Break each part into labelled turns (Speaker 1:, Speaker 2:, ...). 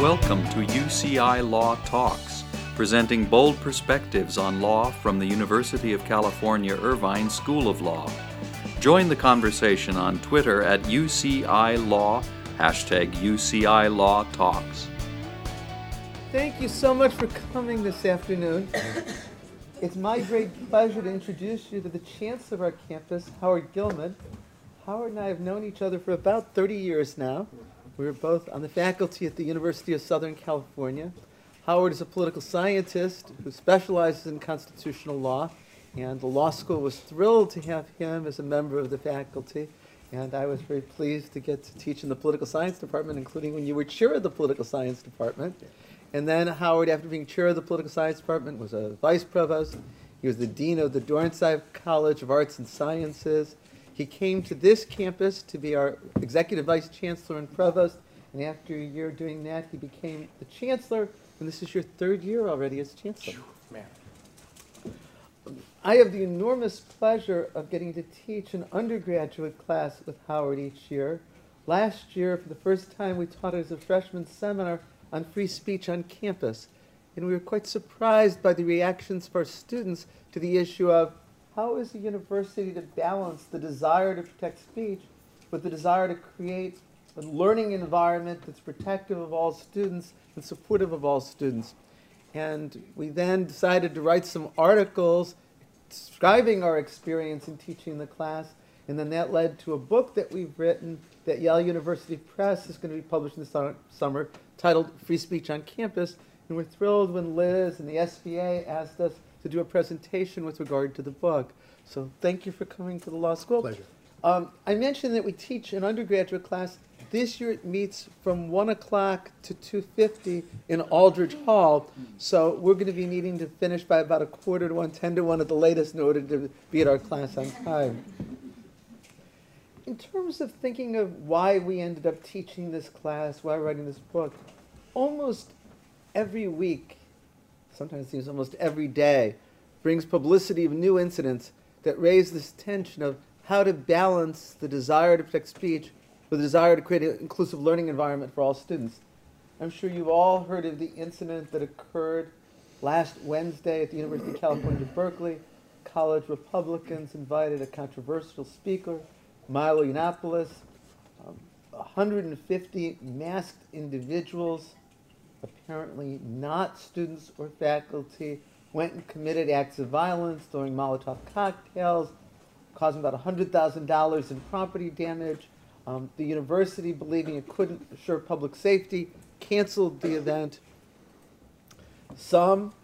Speaker 1: Welcome to UCI Law Talks, presenting bold perspectives on law from the University of California Irvine School of Law. Join the conversation on Twitter at UCI Law, hashtag UCI Law Talks.
Speaker 2: Thank you so much for coming this afternoon. It's my great pleasure to introduce you to the chancellor of our campus, Howard Gillman. Howard and I have known each other for about 30 years now. We were both on the faculty at the University of Southern California. Howard is a political scientist who specializes in constitutional law, and the law school was thrilled to have him as a member of the faculty. And I was very pleased to get to teach in the political science department, including when you were chair of the political science department. And then Howard, after being chair of the political science department, was a vice provost. He was the dean of the Dornsife College of Arts and Sciences. He came to this campus to be our executive vice chancellor and provost, and after a year doing that, he became the chancellor, and this is your third year already as chancellor.
Speaker 3: Man.
Speaker 2: I have the enormous pleasure of getting to teach an undergraduate class with Howard each year. Last year, for the first time, we taught as a freshman seminar on free speech on campus, and we were quite surprised by the reactions of our students to the issue of how is a university to balance the desire to protect speech with the desire to create a learning environment that's protective of all students and supportive of all students? And we then decided to write some articles describing our experience in teaching the class. And then that led to a book that we've written that Yale University Press is going to be published in the summer titled Free Speech on Campus. And we're thrilled when Liz and the SBA asked us to do a presentation with regard to the book. So thank you for coming to the law school.
Speaker 3: Pleasure.
Speaker 2: Um, I mentioned that we teach an undergraduate class. This year it meets from 1 o'clock to 2.50 in Aldrich Hall. So we're going to be needing to finish by about a quarter to 1, 10 to 1 at the latest in order to be at our class on time. In terms of thinking of why we ended up teaching this class, why writing this book, almost every week sometimes it seems almost every day, brings publicity of new incidents that raise this tension of how to balance the desire to protect speech with the desire to create an inclusive learning environment for all students. I'm sure you've all heard of the incident that occurred last Wednesday at the University of California, Berkeley. College Republicans invited a controversial speaker, Milo Yiannopoulos. Um, 150 masked individuals apparently not students or faculty, went and committed acts of violence, throwing Molotov cocktails, causing about $100,000 in property damage. Um, the university, believing it couldn't assure public safety, canceled the event. Some,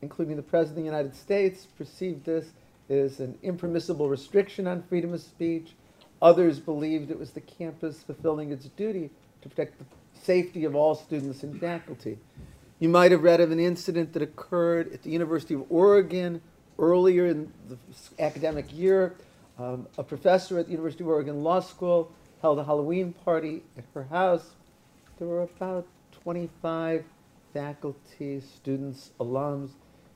Speaker 2: including the President of the United States, perceived this as an impermissible restriction on freedom of speech. Others believed it was the campus fulfilling its duty to protect the safety of all students and faculty. You might have read of an incident that occurred at the University of Oregon earlier in the academic year. Um, a professor at the University of Oregon Law School held a Halloween party at her house. There were about 25 faculty, students, alums.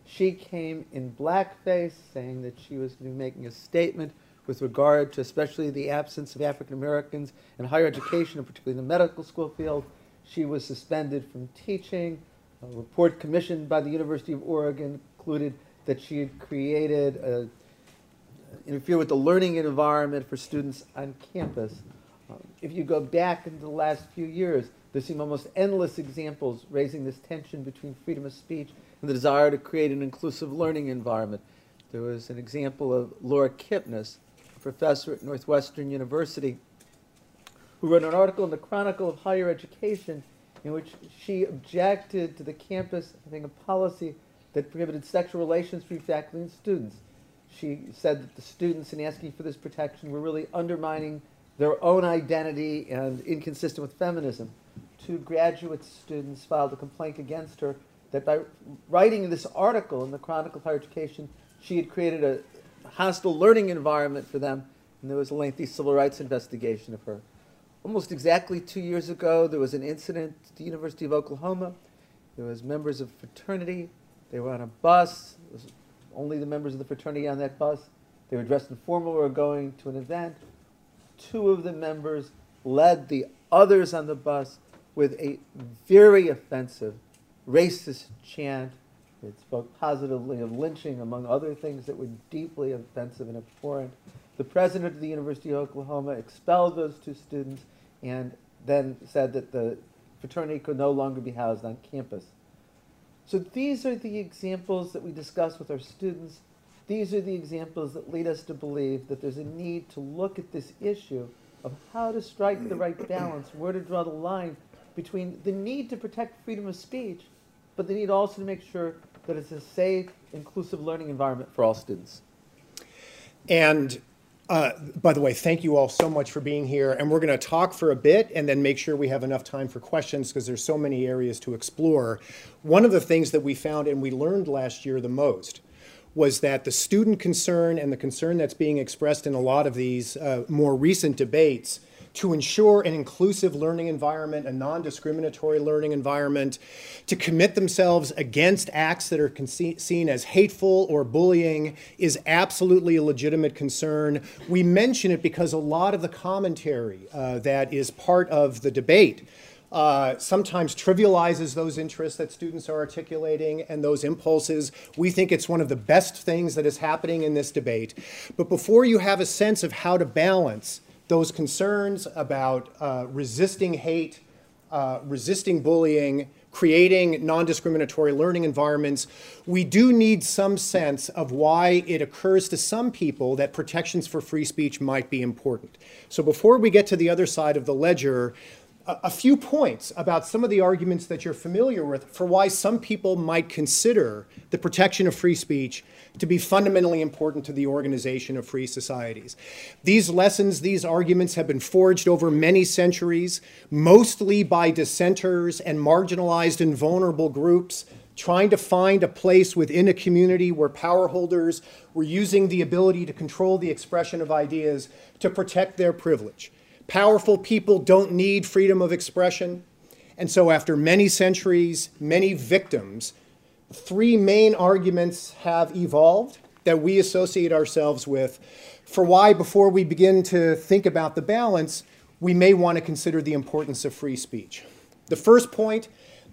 Speaker 2: She came in blackface, saying that she was making a statement with regard to especially the absence of African Americans in higher education, and particularly in the medical school field. She was suspended from teaching. A report commissioned by the University of Oregon concluded that she had created a, interfere with the learning environment for students on campus. Um, if you go back into the last few years, there seem almost endless examples raising this tension between freedom of speech and the desire to create an inclusive learning environment. There was an example of Laura Kipnis, professor at Northwestern University, who wrote an article in the Chronicle of Higher Education in which she objected to the campus having a policy that prohibited sexual relations between faculty and students. She said that the students, in asking for this protection, were really undermining their own identity and inconsistent with feminism. Two graduate students filed a complaint against her that by writing this article in the Chronicle of Higher Education, she had created a hostile learning environment for them, and there was a lengthy civil rights investigation of her almost exactly two years ago, there was an incident at the University of Oklahoma. There was members of fraternity. They were on a bus. It was only the members of the fraternity on that bus. They were dressed in formal. Were going to an event. Two of the members led the others on the bus with a very offensive, racist chant. It spoke positively of lynching, among other things that were deeply offensive and abhorrent. The president of the University of Oklahoma expelled those two students and then said that the fraternity could no longer be housed on campus. So these are the examples that we discuss with our students. These are the examples that lead us to believe that there's a need to look at this issue of how to strike the right balance, where to draw the line between the need to protect freedom of speech, but they need also to make sure that it's a safe, inclusive learning environment for all students.
Speaker 3: And uh, by the way, thank you all so much for being here. And we're going to talk for a bit and then make sure we have enough time for questions because there's so many areas to explore. One of the things that we found and we learned last year the most was that the student concern and the concern that's being expressed in a lot of these uh, more recent debates to ensure an inclusive learning environment, a non discriminatory learning environment, to commit themselves against acts that are seen as hateful or bullying is absolutely a legitimate concern. We mention it because a lot of the commentary uh, that is part of the debate. Uh, sometimes trivializes those interests that students are articulating and those impulses. We think it's one of the best things that is happening in this debate. But before you have a sense of how to balance those concerns about uh, resisting hate, uh, resisting bullying, creating non discriminatory learning environments, we do need some sense of why it occurs to some people that protections for free speech might be important. So before we get to the other side of the ledger, a few points about some of the arguments that you're familiar with for why some people might consider the protection of free speech to be fundamentally important to the organization of free societies. These lessons, these arguments have been forged over many centuries, mostly by dissenters and marginalized and vulnerable groups trying to find a place within a community where power holders were using the ability to control the expression of ideas to protect their privilege. Powerful people don't need freedom of expression. And so, after many centuries, many victims, three main arguments have evolved that we associate ourselves with for why, before we begin to think about the balance, we may want to consider the importance of free speech. The first point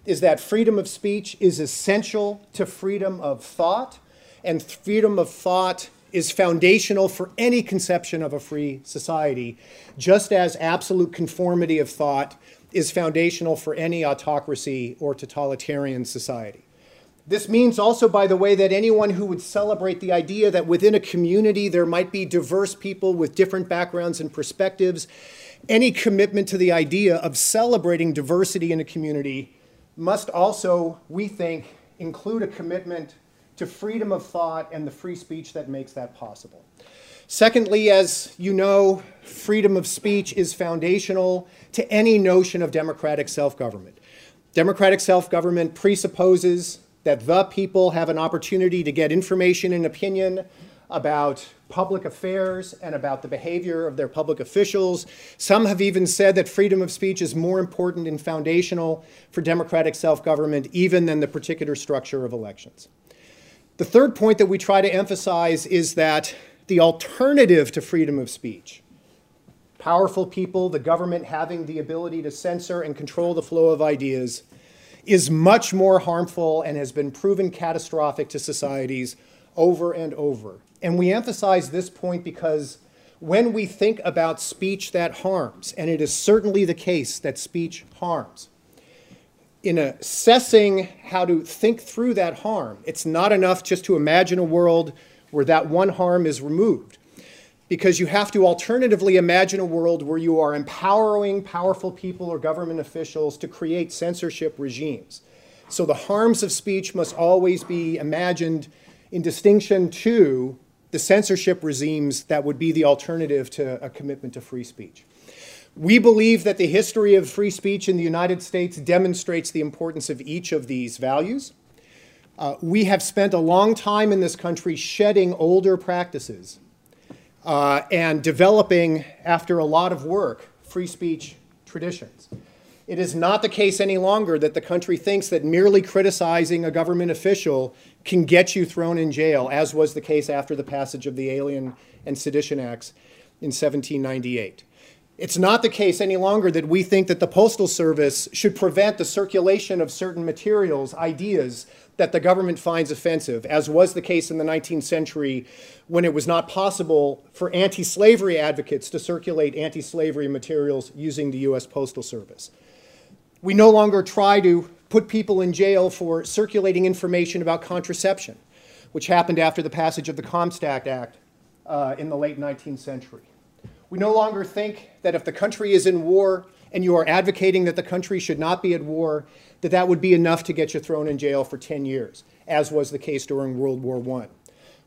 Speaker 3: is that freedom of speech is essential to freedom of thought, and freedom of thought is foundational for any conception of a free society, just as absolute conformity of thought is foundational for any autocracy or totalitarian society. This means also, by the way, that anyone who would celebrate the idea that within a community there might be diverse people with different backgrounds and perspectives, any commitment to the idea of celebrating diversity in a community must also, we think, include a commitment to freedom of thought and the free speech that makes that possible. Secondly, as you know, freedom of speech is foundational to any notion of democratic self government. Democratic self government presupposes that the people have an opportunity to get information and opinion about public affairs and about the behavior of their public officials. Some have even said that freedom of speech is more important and foundational for democratic self government even than the particular structure of elections. The third point that we try to emphasize is that the alternative to freedom of speech, powerful people, the government having the ability to censor and control the flow of ideas, is much more harmful and has been proven catastrophic to societies over and over. And we emphasize this point because when we think about speech that harms, and it is certainly the case that speech harms, in assessing how to think through that harm, it's not enough just to imagine a world where that one harm is removed. Because you have to alternatively imagine a world where you are empowering powerful people or government officials to create censorship regimes. So the harms of speech must always be imagined in distinction to the censorship regimes that would be the alternative to a commitment to free speech. We believe that the history of free speech in the United States demonstrates the importance of each of these values. Uh, we have spent a long time in this country shedding older practices uh, and developing, after a lot of work, free speech traditions. It is not the case any longer that the country thinks that merely criticizing a government official can get you thrown in jail, as was the case after the passage of the Alien and Sedition Acts in 1798. It's not the case any longer that we think that the Postal Service should prevent the circulation of certain materials, ideas that the government finds offensive, as was the case in the 19th century when it was not possible for anti slavery advocates to circulate anti slavery materials using the U.S. Postal Service. We no longer try to put people in jail for circulating information about contraception, which happened after the passage of the Comstock Act uh, in the late 19th century. We no longer think that if the country is in war and you are advocating that the country should not be at war, that that would be enough to get you thrown in jail for 10 years, as was the case during World War I.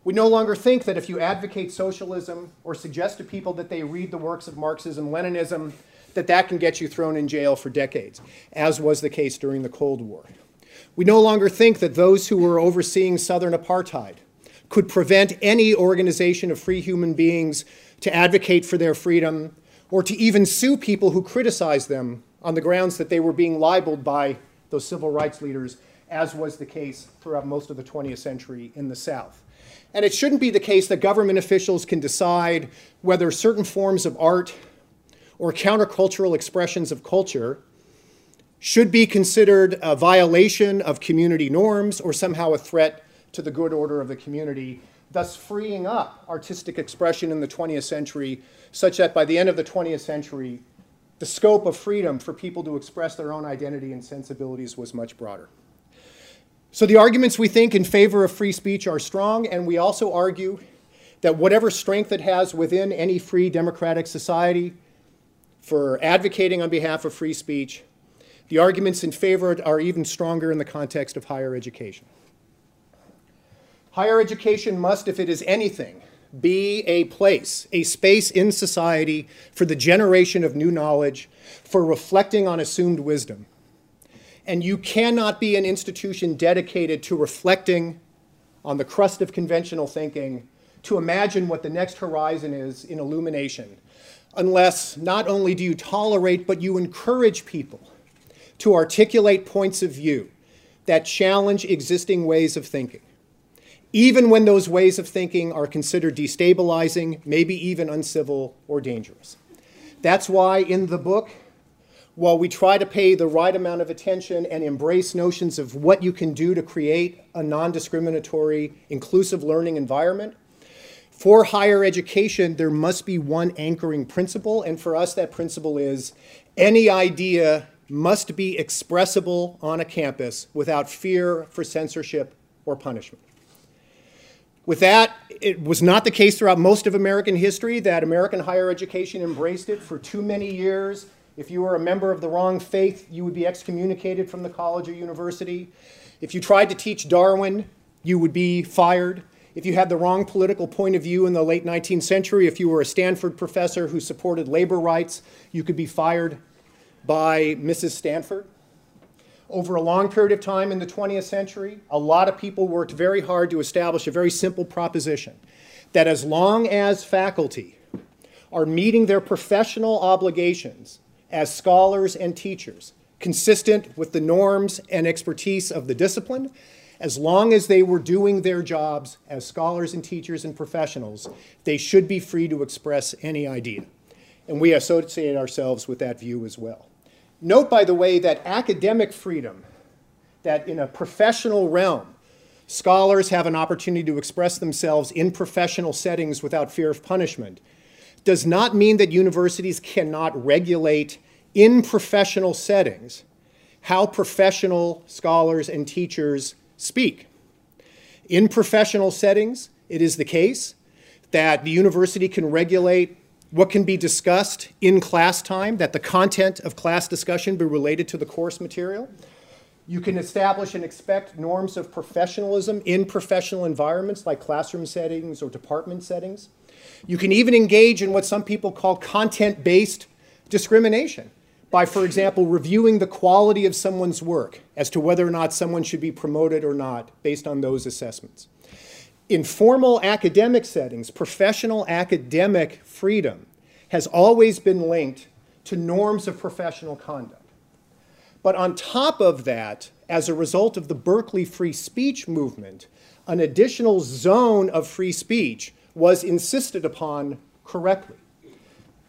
Speaker 3: We no longer think that if you advocate socialism or suggest to people that they read the works of Marxism, Leninism, that that can get you thrown in jail for decades, as was the case during the Cold War. We no longer think that those who were overseeing Southern apartheid could prevent any organization of free human beings to advocate for their freedom or to even sue people who criticized them on the grounds that they were being libeled by those civil rights leaders, as was the case throughout most of the 20th century in the South. And it shouldn't be the case that government officials can decide whether certain forms of art or countercultural expressions of culture should be considered a violation of community norms or somehow a threat to the good order of the community, thus freeing up artistic expression in the 20th century, such that by the end of the 20th century, the scope of freedom for people to express their own identity and sensibilities was much broader. So the arguments we think in favor of free speech are strong, and we also argue that whatever strength it has within any free democratic society for advocating on behalf of free speech, the arguments in favor are even stronger in the context of higher education. Higher education must, if it is anything, be a place, a space in society for the generation of new knowledge, for reflecting on assumed wisdom. And you cannot be an institution dedicated to reflecting on the crust of conventional thinking, to imagine what the next horizon is in illumination, unless not only do you tolerate, but you encourage people to articulate points of view that challenge existing ways of thinking even when those ways of thinking are considered destabilizing, maybe even uncivil or dangerous. That's why in the book, while we try to pay the right amount of attention and embrace notions of what you can do to create a non discriminatory, inclusive learning environment, for higher education, there must be one anchoring principle, and for us, that principle is any idea must be expressible on a campus without fear for censorship or punishment. With that, it was not the case throughout most of American history that American higher education embraced it for too many years. If you were a member of the wrong faith, you would be excommunicated from the college or university. If you tried to teach Darwin, you would be fired. If you had the wrong political point of view in the late 19th century, if you were a Stanford professor who supported labor rights, you could be fired by Mrs. Stanford. Over a long period of time in the 20th century, a lot of people worked very hard to establish a very simple proposition that as long as faculty are meeting their professional obligations as scholars and teachers, consistent with the norms and expertise of the discipline, as long as they were doing their jobs as scholars and teachers and professionals, they should be free to express any idea. And we associate ourselves with that view as well. Note, by the way, that academic freedom, that in a professional realm, scholars have an opportunity to express themselves in professional settings without fear of punishment, does not mean that universities cannot regulate in professional settings how professional scholars and teachers speak. In professional settings, it is the case that the university can regulate what can be discussed in class time, that the content of class discussion be related to the course material. You can establish and expect norms of professionalism in professional environments like classroom settings or department settings. You can even engage in what some people call content based discrimination by, for example, reviewing the quality of someone's work as to whether or not someone should be promoted or not based on those assessments in formal academic settings, professional academic freedom has always been linked to norms of professional conduct. But on top of that, as a result of the Berkeley free speech movement, an additional zone of free speech was insisted upon correctly.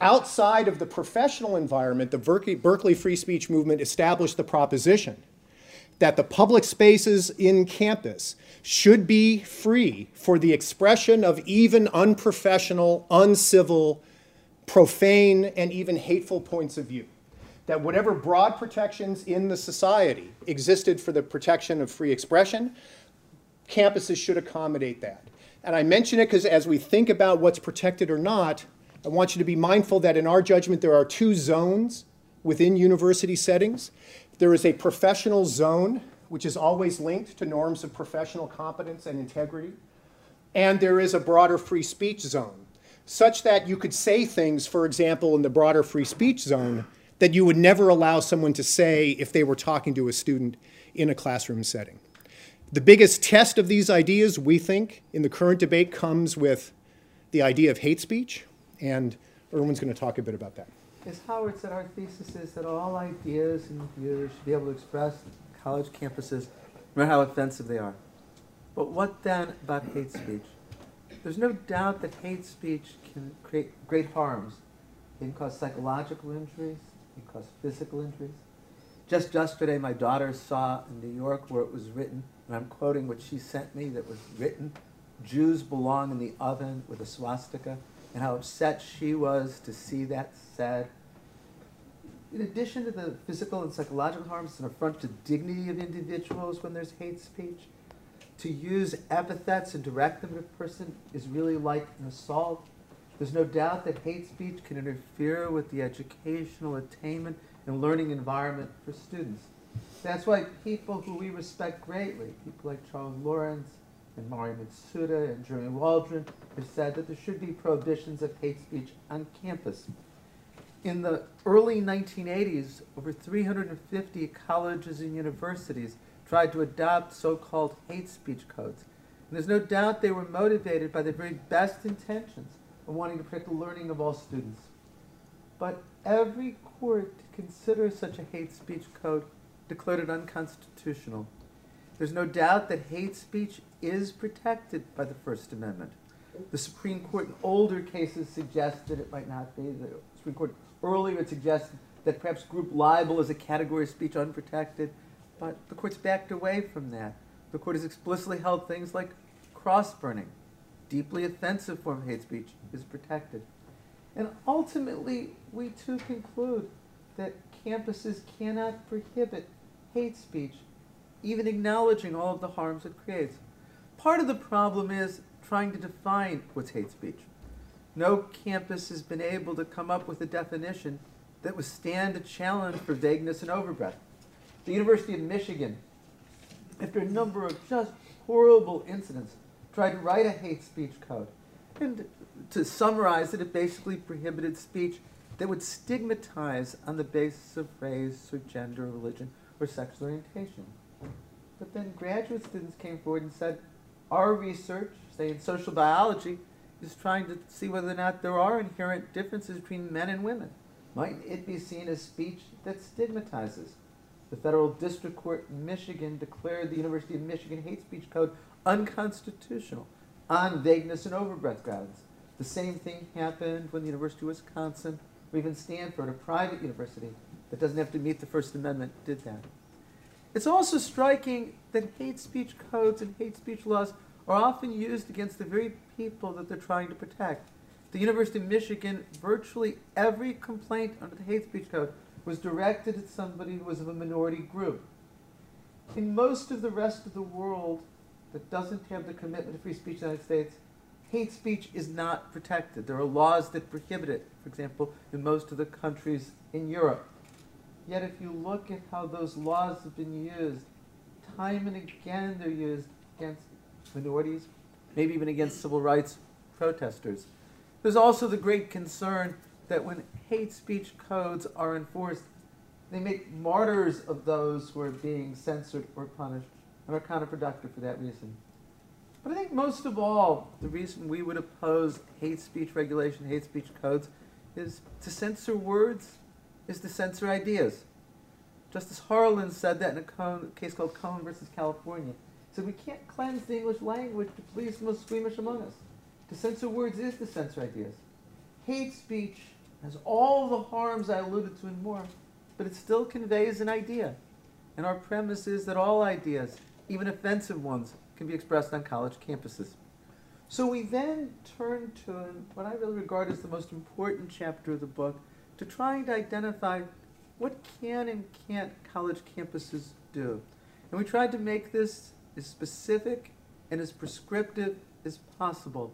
Speaker 3: Outside of the professional environment, the Berkeley, Berkeley free speech movement established the proposition that the public spaces in campus should be free for the expression of even unprofessional, uncivil, profane, and even hateful points of view. That whatever broad protections in the society existed for the protection of free expression, campuses should accommodate that. And I mention it because as we think about what's protected or not, I want you to be mindful that in our judgment there are two zones within university settings. There is a professional zone, which is always linked to norms of professional competence and integrity. And there is a broader free speech zone, such that you could say things, for example, in the broader free speech zone, that you would never allow someone to say if they were talking to a student in a classroom setting. The biggest test of these ideas, we think, in the current debate comes with the idea of hate speech, and Erwin's going to talk a bit about that.
Speaker 2: As Howard said, our thesis is that all ideas and views should be able to express college campuses, no matter how offensive they are. But what then about hate speech? There's no doubt that hate speech can create great harms. It can cause psychological injuries, it can cause physical injuries. Just yesterday, my daughter saw in New York where it was written, and I'm quoting what she sent me that was written Jews belong in the oven with a swastika, and how upset she was to see that said in addition to the physical and psychological harms, it's an affront to dignity of individuals when there's hate speech. To use epithets and direct them at a person is really like an assault. There's no doubt that hate speech can interfere with the educational attainment and learning environment for students. That's why people who we respect greatly, people like Charles Lawrence and Mari Matsuda and Jeremy Waldron, have said that there should be prohibitions of hate speech on campus in the early 1980s, over 350 colleges and universities tried to adopt so-called hate speech codes. And there's no doubt they were motivated by the very best intentions of wanting to protect the learning of all students. But every court to consider such a hate speech code declared it unconstitutional. There's no doubt that hate speech is protected by the First Amendment. The Supreme Court in older cases suggested it might not be. The Supreme Court Earlier, it suggested that perhaps group libel is a category of speech unprotected, but the court's backed away from that. The court has explicitly held things like cross burning, deeply offensive form of hate speech, is protected. And ultimately, we too conclude that campuses cannot prohibit hate speech, even acknowledging all of the harms it creates. Part of the problem is trying to define what's hate speech. No campus has been able to come up with a definition that would stand a challenge for vagueness and overbreadth. The University of Michigan, after a number of just horrible incidents, tried to write a hate speech code. And to summarize it, it basically prohibited speech that would stigmatize on the basis of race or gender or religion or sexual orientation. But then graduate students came forward and said, our research, say in social biology, is trying to see whether or not there are inherent differences between men and women. Might it be seen as speech that stigmatizes? The federal district court in Michigan declared the University of Michigan hate speech code unconstitutional on vagueness and overbreadth grounds. The same thing happened when the University of Wisconsin, or even Stanford, a private university that doesn't have to meet the First Amendment, did that. It's also striking that hate speech codes and hate speech laws are often used against the very people that they're trying to protect. The University of Michigan, virtually every complaint under the hate speech code was directed at somebody who was of a minority group. In most of the rest of the world that doesn't have the commitment to free speech in the United States, hate speech is not protected. There are laws that prohibit it, for example, in most of the countries in Europe. Yet if you look at how those laws have been used, time and again they're used against minorities, maybe even against civil rights protesters. There's also the great concern that when hate speech codes are enforced, they make martyrs of those who are being censored or punished and are counterproductive for that reason. But I think most of all, the reason we would oppose hate speech regulation, hate speech codes, is to censor words is to censor ideas. Justice Harlan said that in a case called Cohen versus California. So we can't cleanse the English language to please the most squeamish among us. To censor words is to censor ideas. Hate speech has all the harms I alluded to and more, but it still conveys an idea. And our premise is that all ideas, even offensive ones, can be expressed on college campuses. So we then turn to what I really regard as the most important chapter of the book to trying to identify what can and can't college campuses do. And we tried to make this as specific and as prescriptive as possible.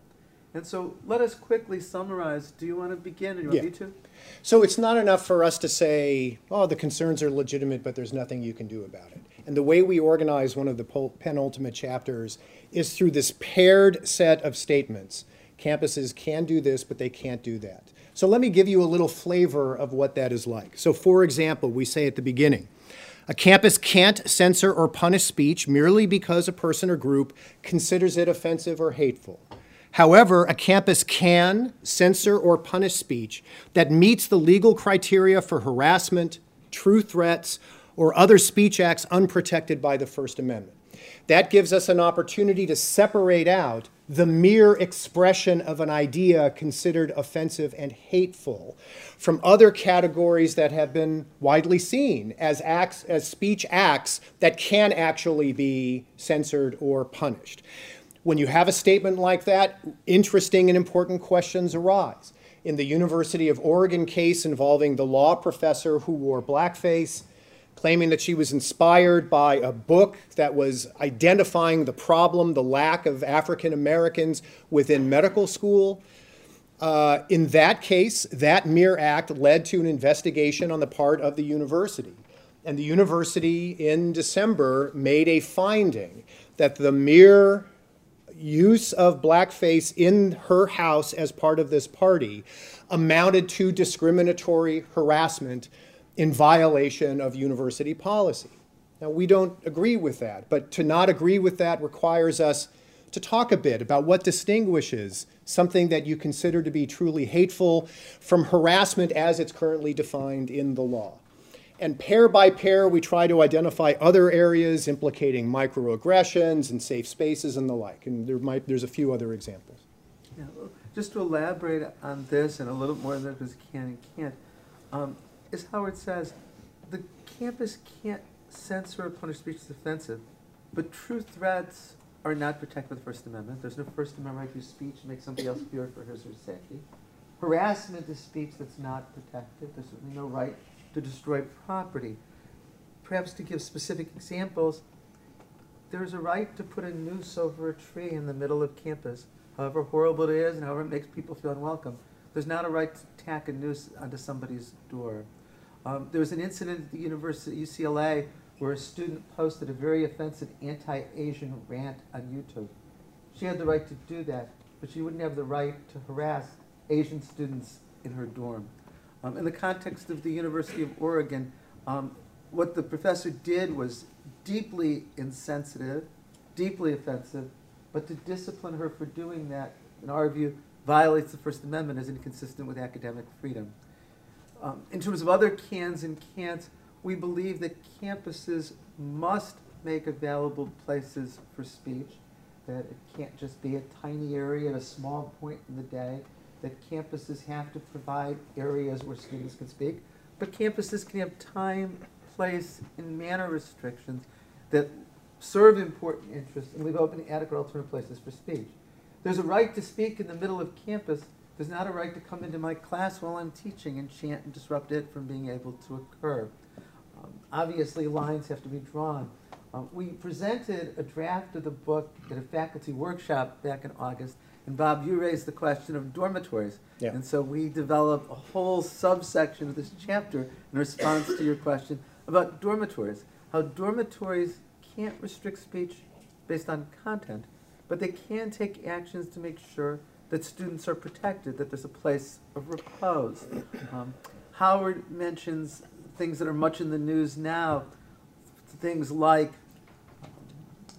Speaker 2: And so let us quickly summarize. Do you want to begin? Do you want
Speaker 3: Yeah.
Speaker 2: me to?
Speaker 3: So it's not enough for us to say, oh, the concerns are legitimate, but there's nothing you can do about it. And the way we organize one of the penultimate chapters is through this paired set of statements. Campuses can do this, but they can't do that. So let me give you a little flavor of what that is like. So, for example, we say at the beginning, a campus can't censor or punish speech merely because a person or group considers it offensive or hateful. However, a campus can censor or punish speech that meets the legal criteria for harassment, true threats, or other speech acts unprotected by the First Amendment. That gives us an opportunity to separate out the mere expression of an idea considered offensive and hateful from other categories that have been widely seen as acts as speech acts that can actually be censored or punished. When you have a statement like that, interesting and important questions arise. In the University of Oregon case involving the law professor who wore blackface, claiming that she was inspired by a book that was identifying the problem, the lack of African Americans within medical school. Uh, in that case, that mere act led to an investigation on the part of the university. And the university in December made a finding that the mere use of blackface in her house as part of this party amounted to discriminatory harassment in violation of university policy. Now, we don't agree with that, but to not agree with that requires us to talk a bit about what distinguishes something that you consider to be truly hateful from harassment as it's currently defined in the law. And pair by pair, we try to identify other areas implicating microaggressions and safe spaces and the like. And there might, there's a few other examples.
Speaker 2: Yeah, just to elaborate on this and a little more than because can and can't, um, as Howard says, the campus can't censor or punish speech that's offensive, but true threats are not protected by the First Amendment. There's no First Amendment right to speech to make somebody else fear for his or her safety. Harassment is speech that's not protected. There's certainly no right to destroy property. Perhaps to give specific examples, there's a right to put a noose over a tree in the middle of campus, however horrible it is and however it makes people feel unwelcome. There's not a right to tack a noose onto somebody's door. Um, there was an incident at the University of UCLA where a student posted a very offensive anti-Asian rant on YouTube. She had the right to do that, but she wouldn't have the right to harass Asian students in her dorm. Um, in the context of the University of Oregon, um, what the professor did was deeply insensitive, deeply offensive, but to discipline her for doing that, in our view, violates the First Amendment as inconsistent with academic freedom. Um, in terms of other cans and can'ts, we believe that campuses must make available places for speech, that it can't just be a tiny area at a small point in the day, that campuses have to provide areas where students can speak, but campuses can have time, place, and manner restrictions that serve important interests and leave open adequate alternative places for speech. There's a right to speak in the middle of campus. There's not a right to come into my class while I'm teaching and chant and disrupt it from being able to occur. Um, obviously, lines have to be drawn. Um, we presented a draft of the book at a faculty workshop back in August, and Bob, you raised the question of dormitories.
Speaker 3: Yeah.
Speaker 2: And so we developed a whole subsection of this chapter in response to your question about dormitories. How dormitories can't restrict speech based on content, but they can take actions to make sure that students are protected, that there's a place of repose. Um, Howard mentions things that are much in the news now, things like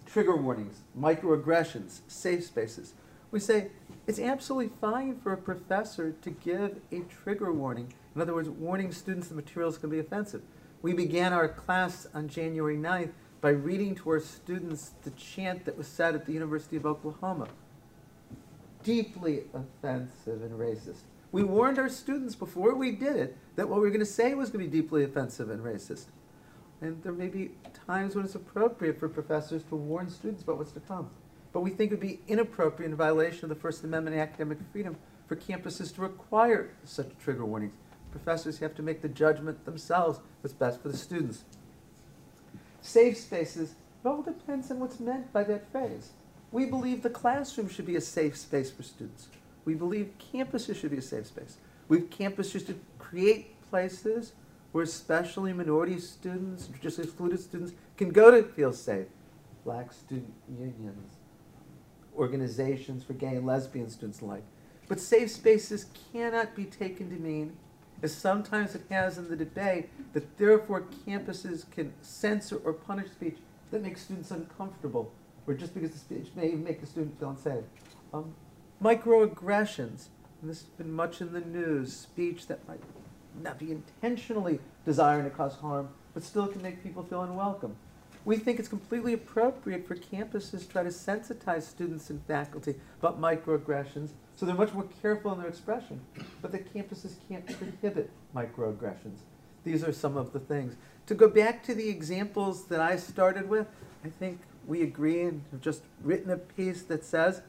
Speaker 2: trigger warnings, microaggressions, safe spaces. We say it's absolutely fine for a professor to give a trigger warning. In other words, warning students the material is going to be offensive. We began our class on January 9th by reading to our students the chant that was said at the University of Oklahoma. Deeply offensive and racist. We warned our students before we did it that what we were going to say was going to be deeply offensive and racist. And there may be times when it's appropriate for professors to warn students about what's to come. But we think it would be inappropriate in violation of the First Amendment and academic freedom for campuses to require such trigger warnings. Professors have to make the judgment themselves what's best for the students. Safe spaces, it all depends on what's meant by that phrase. We believe the classroom should be a safe space for students. We believe campuses should be a safe space. We have campuses should create places where especially minority students, just excluded students, can go to feel safe. Black student unions, organizations for gay and lesbian students alike. But safe spaces cannot be taken to mean, as sometimes it has in the debate, that therefore campuses can censor or punish speech that makes students uncomfortable, or just because the speech may make a student feel unsafe. Um, microaggressions, and this has been much in the news, speech that might not be intentionally desiring to cause harm, but still can make people feel unwelcome. We think it's completely appropriate for campuses to try to sensitize students and faculty about microaggressions so they're much more careful in their expression. But the campuses can't prohibit microaggressions. These are some of the things. To go back to the examples that I started with, I think we agree and have just written a piece that says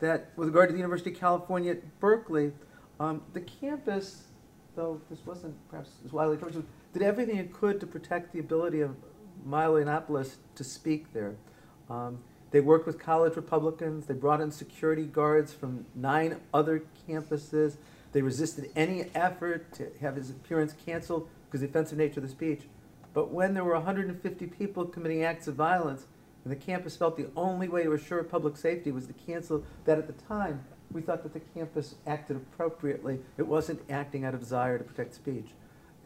Speaker 2: that with regard to the University of California at Berkeley, um, the campus, though this wasn't perhaps as widely covered, did everything it could to protect the ability of Milo Yiannopoulos to speak there. Um, they worked with college Republicans. They brought in security guards from nine other campuses. They resisted any effort to have his appearance canceled because of the offensive nature of the speech. But when there were 150 people committing acts of violence, and the campus felt the only way to assure public safety was to cancel that at the time, we thought that the campus acted appropriately. It wasn't acting out of desire to protect speech.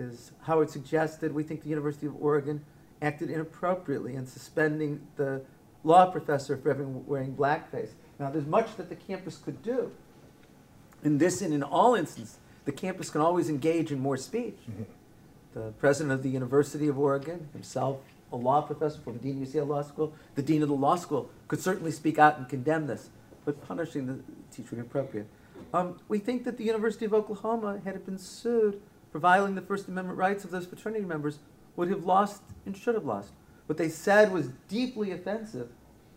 Speaker 2: As Howard suggested, we think the University of Oregon acted inappropriately in suspending the law professor for having, wearing blackface. Now, there's much that the campus could do. In this and in all instances, the campus can always engage in more speech. Mm-hmm. The president of the University of Oregon, himself a law professor, from dean UCLA Law School, the dean of the law school, could certainly speak out and condemn this, but punishing the teacher inappropriate. Um, we think that the University of Oklahoma, had it been sued for violating the First Amendment rights of those fraternity members, would have lost and should have lost. What they said was deeply offensive,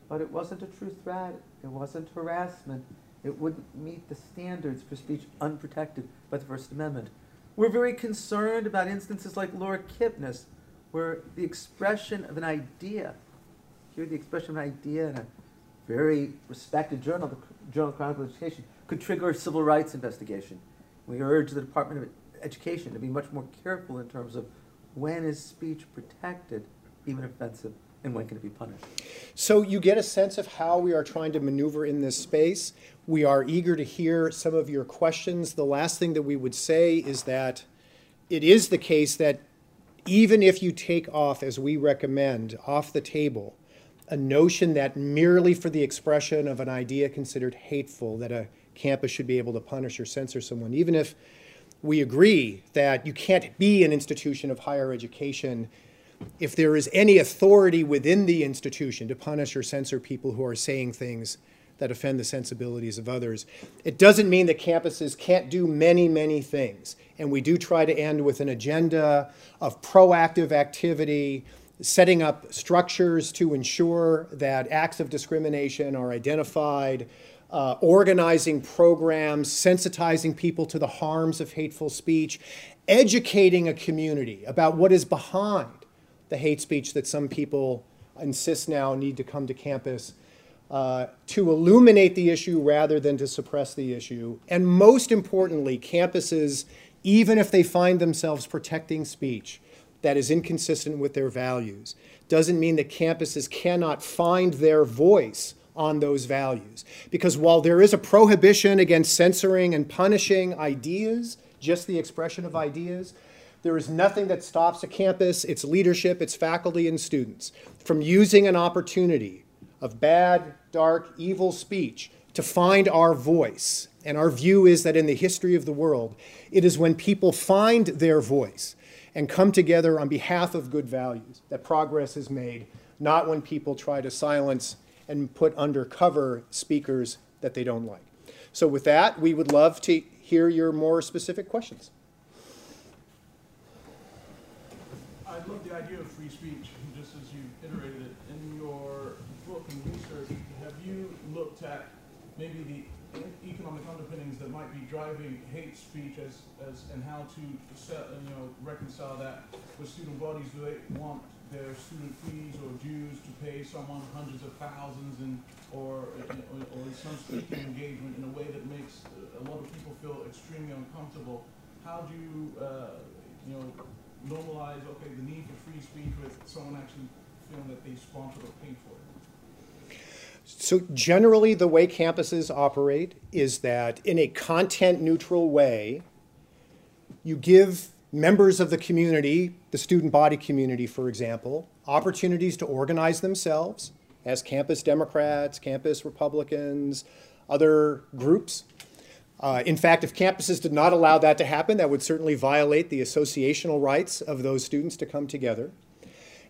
Speaker 2: but it wasn't a true threat. It wasn't harassment. It wouldn't meet the standards for speech unprotected by the First Amendment. We're very concerned about instances like Laura Kipnis, where the expression of an idea, here the expression of an idea in a very respected journal, the Journal of Chronicle Education, could trigger a civil rights investigation. We urge the Department of Education to be much more careful in terms of when is speech protected, even offensive, and when can it be punished?
Speaker 3: So you get a sense of how we are trying to maneuver in this space. We are eager to hear some of your questions. The last thing that we would say is that it is the case that even if you take off, as we recommend, off the table, a notion that merely for the expression of an idea considered hateful, that a campus should be able to punish or censor someone, even if we agree that you can't be an institution of higher education if there is any authority within the institution to punish or censor people who are saying things that offend the sensibilities of others. It doesn't mean that campuses can't do many, many things. And we do try to end with an agenda of proactive activity, setting up structures to ensure that acts of discrimination are identified, uh, organizing programs, sensitizing people to the harms of hateful speech, educating a community about what is behind the hate speech that some people insist now need to come to campus uh, to illuminate the issue rather than to suppress the issue. And most importantly, campuses, even if they find themselves protecting speech that is inconsistent with their values, doesn't mean that campuses cannot find their voice on those values. Because while there is a prohibition against censoring and punishing ideas, just the expression of ideas, there is nothing that stops a campus, its leadership, its faculty, and students from using an opportunity of bad, dark, evil speech to find our voice. And our view is that in the history of the world, it is when people find their voice and come together on behalf of good values that progress is made, not when people try to silence and put under cover speakers that they don't like. So, with that, we would love to hear your more specific questions.
Speaker 4: I love the idea of free speech, just as you iterated it. In your book and research, have you looked at maybe the economic underpinnings that might be driving hate speech as, as and how to you know, reconcile that with student bodies? Do they want their student fees or dues to pay someone hundreds of thousands and or, or, or some speaking engagement in a way that makes a lot of people feel extremely uncomfortable? How do you, uh, you know, normalize, okay, the need for free speech with someone actually feeling that they sponsored or paid for it?
Speaker 3: So generally, the way campuses operate is that in a content neutral way, you give members of the community, the student body community, for example, opportunities to organize themselves as campus Democrats, campus Republicans, other groups. Uh, in fact, if campuses did not allow that to happen, that would certainly violate the associational rights of those students to come together.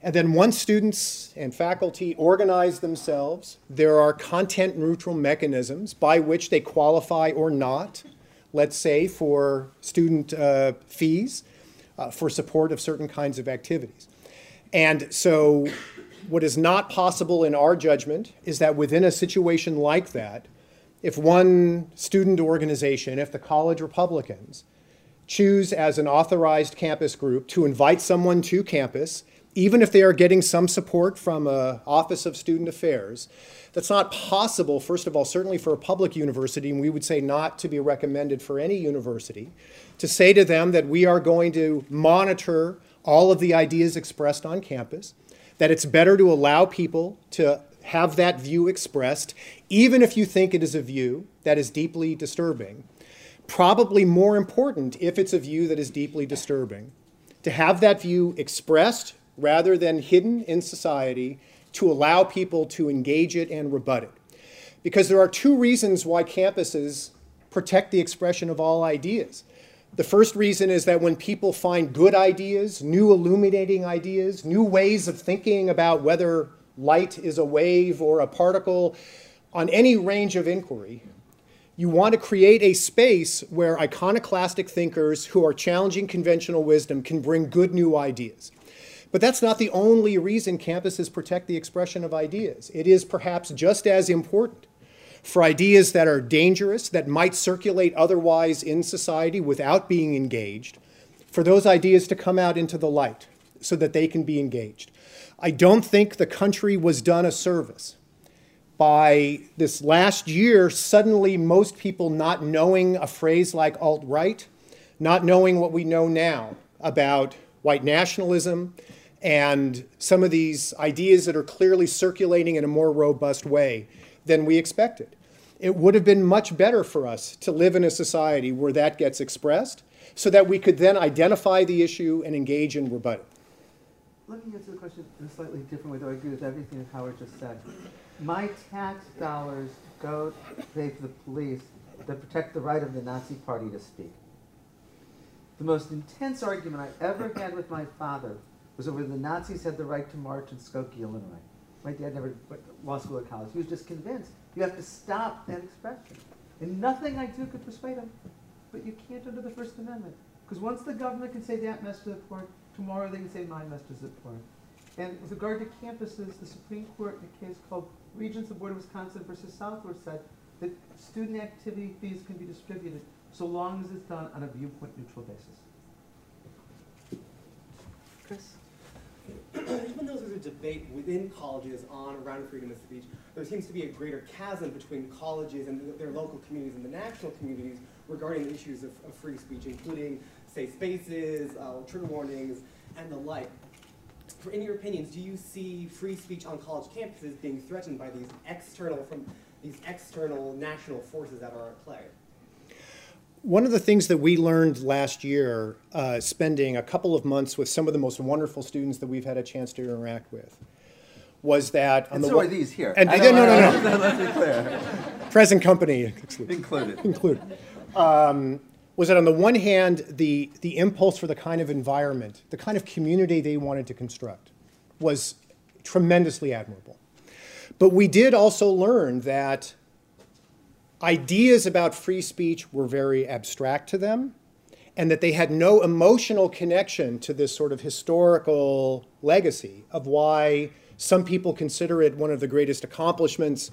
Speaker 3: And then once students and faculty organize themselves, there are content neutral mechanisms by which they qualify or not, let's say, for student uh, fees, uh, for support of certain kinds of activities. And so, what is not possible in our judgment is that within a situation like that, if one student organization, if the college Republicans, choose as an authorized campus group to invite someone to campus, even if they are getting some support from a Office of Student Affairs, that's not possible, first of all, certainly for a public university, and we would say not to be recommended for any university, to say to them that we are going to monitor all of the ideas expressed on campus, that it's better to allow people to have that view expressed, even if you think it is a view that is deeply disturbing. Probably more important, if it's a view that is deeply disturbing, to have that view expressed rather than hidden in society to allow people to engage it and rebut it. Because there are two reasons why campuses protect the expression of all ideas. The first reason is that when people find good ideas, new illuminating ideas, new ways of thinking about whether light is a wave or a particle, on any range of inquiry, you want to create a space where iconoclastic thinkers who are challenging conventional wisdom can bring good new ideas. But that's not the only reason campuses protect the expression of ideas. It is perhaps just as important for ideas that are dangerous, that might circulate otherwise in society without being engaged, for those ideas to come out into the light so that they can be engaged. I don't think the country was done a service by this last year, suddenly most people not knowing a phrase like alt right, not knowing what we know now about white nationalism and some of these ideas that are clearly circulating in a more robust way than we expected. It would have been much better for us to live in a society where that gets expressed so that we could then identify the issue and engage in rebut it.
Speaker 2: Let me answer the question in a slightly different way, though I agree with everything that Howard just said. My tax dollars go to pay for the police that protect the right of the Nazi Party to speak. The most intense argument I ever had with my father was over the Nazis had the right to march in Skokie, Illinois. My dad never went to law school or college. He was just convinced you have to stop that expression. And nothing I do could persuade him. But you can't under the First Amendment. Because once the government can say that messed to the court, tomorrow they can say my messed to the court. And with regard to campuses, the Supreme Court in a case called Regents of the Board of Wisconsin versus Southworth said that student activity fees can be distributed so long as it's done on a viewpoint neutral basis. Chris?
Speaker 5: Even though there's a debate within colleges on around freedom of speech, there seems to be a greater chasm between colleges and their local communities and the national communities regarding the issues of, of free speech, including safe spaces, uh, trigger warnings, and the like. For, in your opinions, do you see free speech on college campuses being threatened by these external from these external national forces that are at play?
Speaker 3: One of the things that we learned last year, uh, spending a couple of months with some of the most wonderful students that we've had a chance to interact with, was that on
Speaker 2: And
Speaker 3: the
Speaker 2: so
Speaker 3: one-
Speaker 2: are these here.
Speaker 3: And,
Speaker 2: I
Speaker 3: no, no, no, no,
Speaker 2: Let's be clear.
Speaker 3: present company excluded.
Speaker 2: Included.
Speaker 3: included. Um, was that on the one hand, the the impulse for the kind of environment, the kind of community they wanted to construct, was tremendously admirable. But we did also learn that ideas about free speech were very abstract to them and that they had no emotional connection to this sort of historical legacy of why some people consider it one of the greatest accomplishments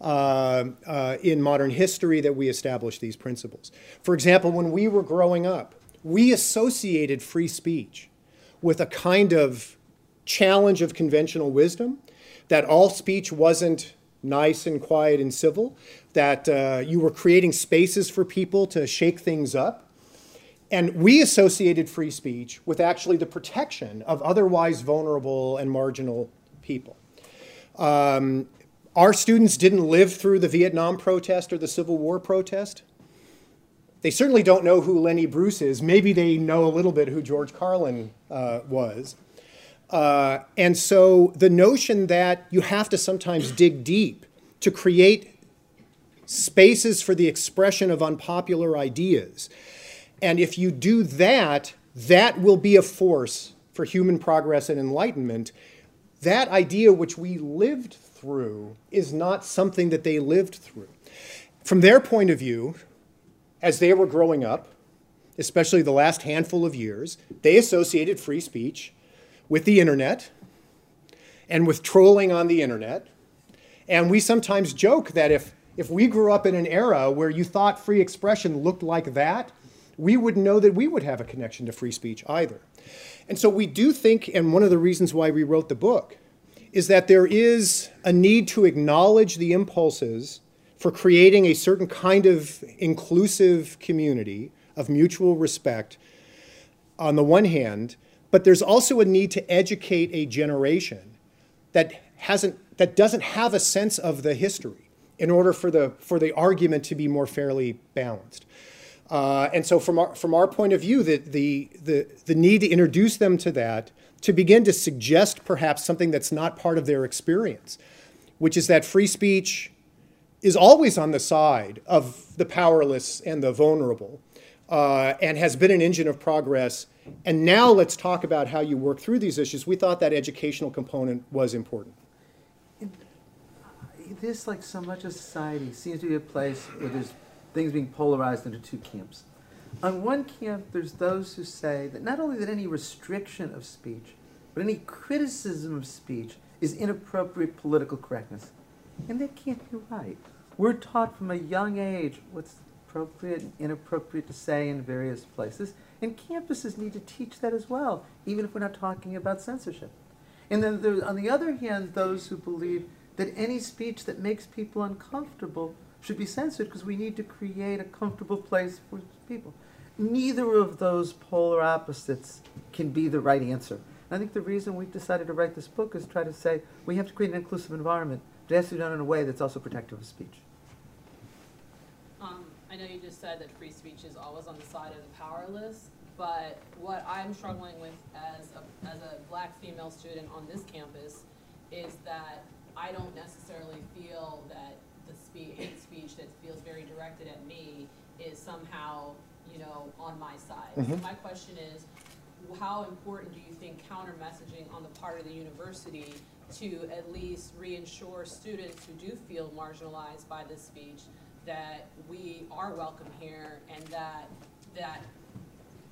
Speaker 3: uh, uh, in modern history that we established these principles. For example, when we were growing up, we associated free speech with a kind of challenge of conventional wisdom that all speech wasn't nice and quiet and civil, that uh, you were creating spaces for people to shake things up. And we associated free speech with actually the protection of otherwise vulnerable and marginal people. Um, our students didn't live through the Vietnam protest or the Civil War protest. They certainly don't know who Lenny Bruce is. Maybe they know a little bit who George Carlin uh, was. Uh, and so the notion that you have to sometimes dig deep to create spaces for the expression of unpopular ideas. And if you do that, that will be a force for human progress and enlightenment. That idea which we lived through is not something that they lived through. From their point of view, as they were growing up, especially the last handful of years, they associated free speech with the internet and with trolling on the internet. And we sometimes joke that if, if we grew up in an era where you thought free expression looked like that, we wouldn't know that we would have a connection to free speech either. And so we do think, and one of the reasons why we wrote the book, is that there is a need to acknowledge the impulses for creating a certain kind of inclusive community of mutual respect on the one hand, but there's also a need to educate a generation that hasn't that doesn't have a sense of the history in order for the for the argument to be more fairly balanced. Uh, and so from our, from our point of view, the, the, the, the need to introduce them to that to begin to suggest perhaps something that's not part of their experience, which is that free speech is always on the side of the powerless and the vulnerable uh, and has been an engine of progress. And now let's talk about how you work through these issues. We thought that educational component was important.
Speaker 2: This, like so much of society, seems to be a place where there's things being polarized into two camps. On one camp, there's those who say that not only that any restriction of speech, but any criticism of speech is inappropriate political correctness. And that can't be right. We're taught from a young age what's appropriate and inappropriate to say in various places, and campuses need to teach that as well, even if we're not talking about censorship. And then there's, on the other hand, those who believe that any speech that makes people uncomfortable should be censored because we need to create a comfortable place for people. Neither of those polar opposites can be the right answer. I think the reason we've decided to write this book is try to say we have to create an inclusive environment, but it has to be done in a way that's also protective of speech.
Speaker 6: Um, I know you just said that free speech is always on the side of the powerless, but what I'm struggling with as a, as a black female student on this campus is that I don't necessarily feel that the spe- hate speech that feels very directed at me is somehow, you know, on my side. So
Speaker 3: Mhm.
Speaker 6: my question is, how important do you think counter messaging on the part of the university to at least reinsure students who do feel marginalized by this speech that we are welcome here and that that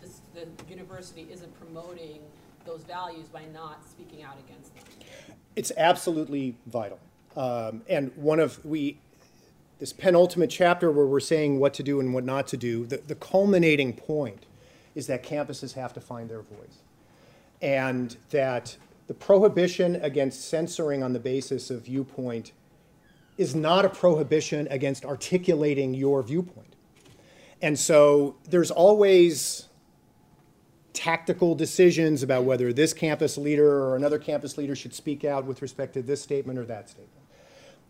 Speaker 6: this, the university isn't promoting those values by not speaking out against them?
Speaker 3: It's absolutely vital. Um, and one of we, this penultimate chapter where we're saying what to do and what not to do, the, the culminating point is that campuses have to find their voice. And that the prohibition against censoring on the basis of viewpoint is not a prohibition against articulating your viewpoint. And so there's always tactical decisions about whether this campus leader or another campus leader should speak out with respect to this statement or that statement.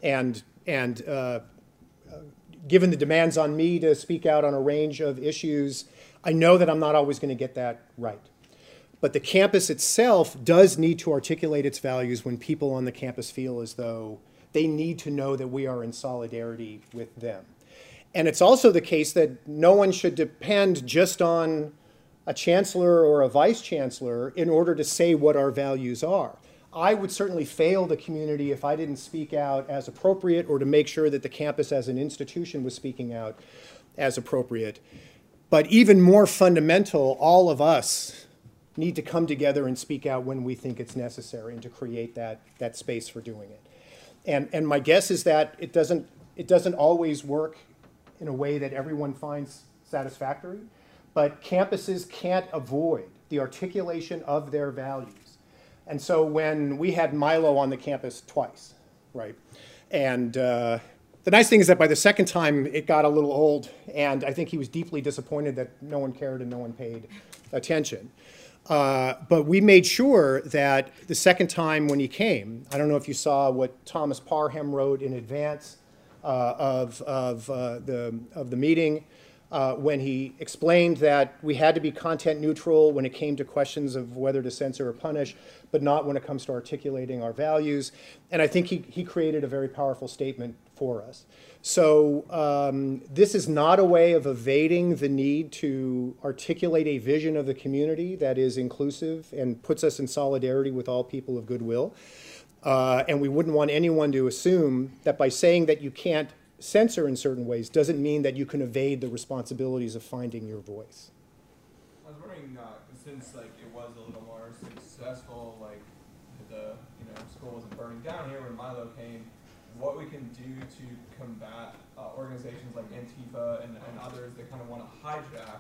Speaker 3: And, and uh, uh, given the demands on me to speak out on a range of issues, I know that I'm not always going to get that right. But the campus itself does need to articulate its values when people on the campus feel as though they need to know that we are in solidarity with them. And it's also the case that no one should depend just on a chancellor or a vice chancellor in order to say what our values are. I would certainly fail the community if I didn't speak out as appropriate or to make sure that the campus as an institution was speaking out as appropriate. But even more fundamental, all of us need to come together and speak out when we think it's necessary and to create that, that space for doing it. And, and my guess is that it doesn't, it doesn't always work in a way that everyone finds satisfactory, but campuses can't avoid the articulation of their values. And so when we had Milo on the campus twice, right? And uh, the nice thing is that by the second time, it got a little old, and I think he was deeply disappointed that no one cared and no one paid attention. Uh, but we made sure that the second time when he came, I don't know if you saw what Thomas Parham wrote in advance uh, of, of, uh, the, of the meeting uh, when he explained that we had to be content neutral when it came to questions of whether to censor or punish, but not when it comes to articulating our values. And I think he, he created a very powerful statement for us. So um, this is not a way of evading the need to articulate a vision of the community that is inclusive and puts us in solidarity with all people of goodwill. Uh, and we wouldn't want anyone to assume that by saying that you can't censor in certain ways doesn't mean that you can evade the responsibilities of finding your voice.
Speaker 4: I was wondering, uh, since like it was a little more successful, like the you know school wasn't burning down here when Milo came, what we can do to combat uh, organizations like Antifa and, and others that kind of want to hijack,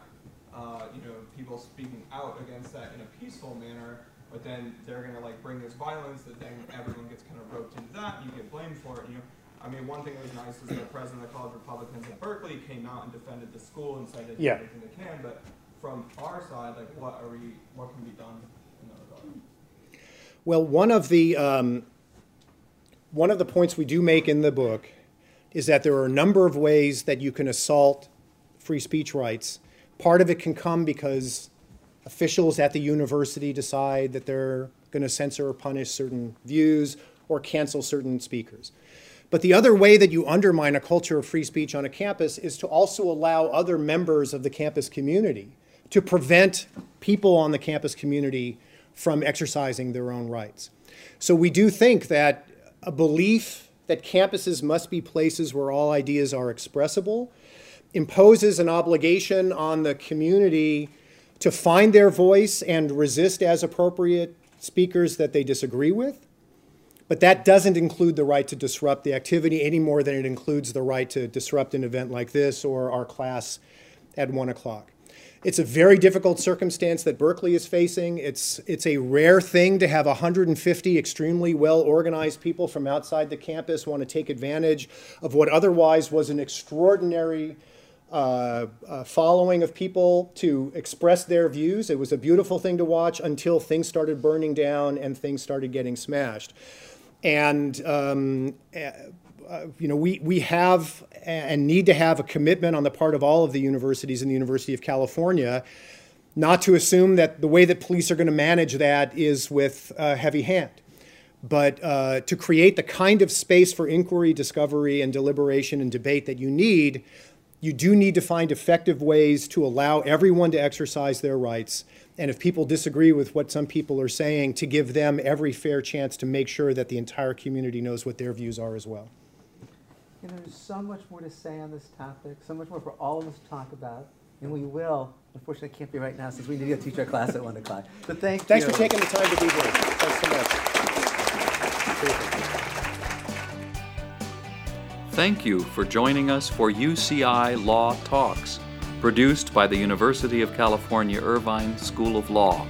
Speaker 4: uh, you know, people speaking out against that in a peaceful manner, but then they're gonna like bring this violence that then everyone gets kind of roped into that, and you get blamed for it, you know. I mean, one thing that was nice is the president of the College Republicans at Berkeley came out and defended the school and said they did
Speaker 3: Yeah.
Speaker 4: everything they can. But from our side, like, what are we? What can be done in that regard?
Speaker 3: Well, one of the um, one of the points we do make in the book is that there are a number of ways that you can assault free speech rights. Part of it can come because officials at the university decide that they're going to censor or punish certain views or cancel certain speakers. But the other way that you undermine a culture of free speech on a campus is to also allow other members of the campus community to prevent people on the campus community from exercising their own rights. So we do think that a belief that campuses must be places where all ideas are expressible imposes an obligation on the community to find their voice and resist as appropriate speakers that they disagree with. But that doesn't include the right to disrupt the activity any more than it includes the right to disrupt an event like this or our class at one o'clock. It's a very difficult circumstance that Berkeley is facing. It's, it's a rare thing to have 150 extremely well organized people from outside the campus want to take advantage of what otherwise was an extraordinary uh, uh, following of people to express their views. It was a beautiful thing to watch until things started burning down and things started getting smashed. And um, uh, you know, we, we have and need to have a commitment on the part of all of the universities in the University of California not to assume that the way that police are going to manage that is with a heavy hand, but uh, to create the kind of space for inquiry, discovery, and deliberation and debate that you need, you do need to find effective ways to allow everyone to exercise their rights. And if people disagree with what some people are saying, to give them every fair chance to make sure that the entire community knows what their views are as well.
Speaker 2: You know, there's so much more to say on this topic, so much more for all of us to talk about, and we will. Unfortunately, it can't be right now since we need to teach our class at one o'clock. But thank
Speaker 3: Thanks
Speaker 2: you.
Speaker 3: for taking the time to be here. Thanks so much.
Speaker 1: Thank you for joining us for UCI Law Talks, produced by the University of California Irvine School of Law.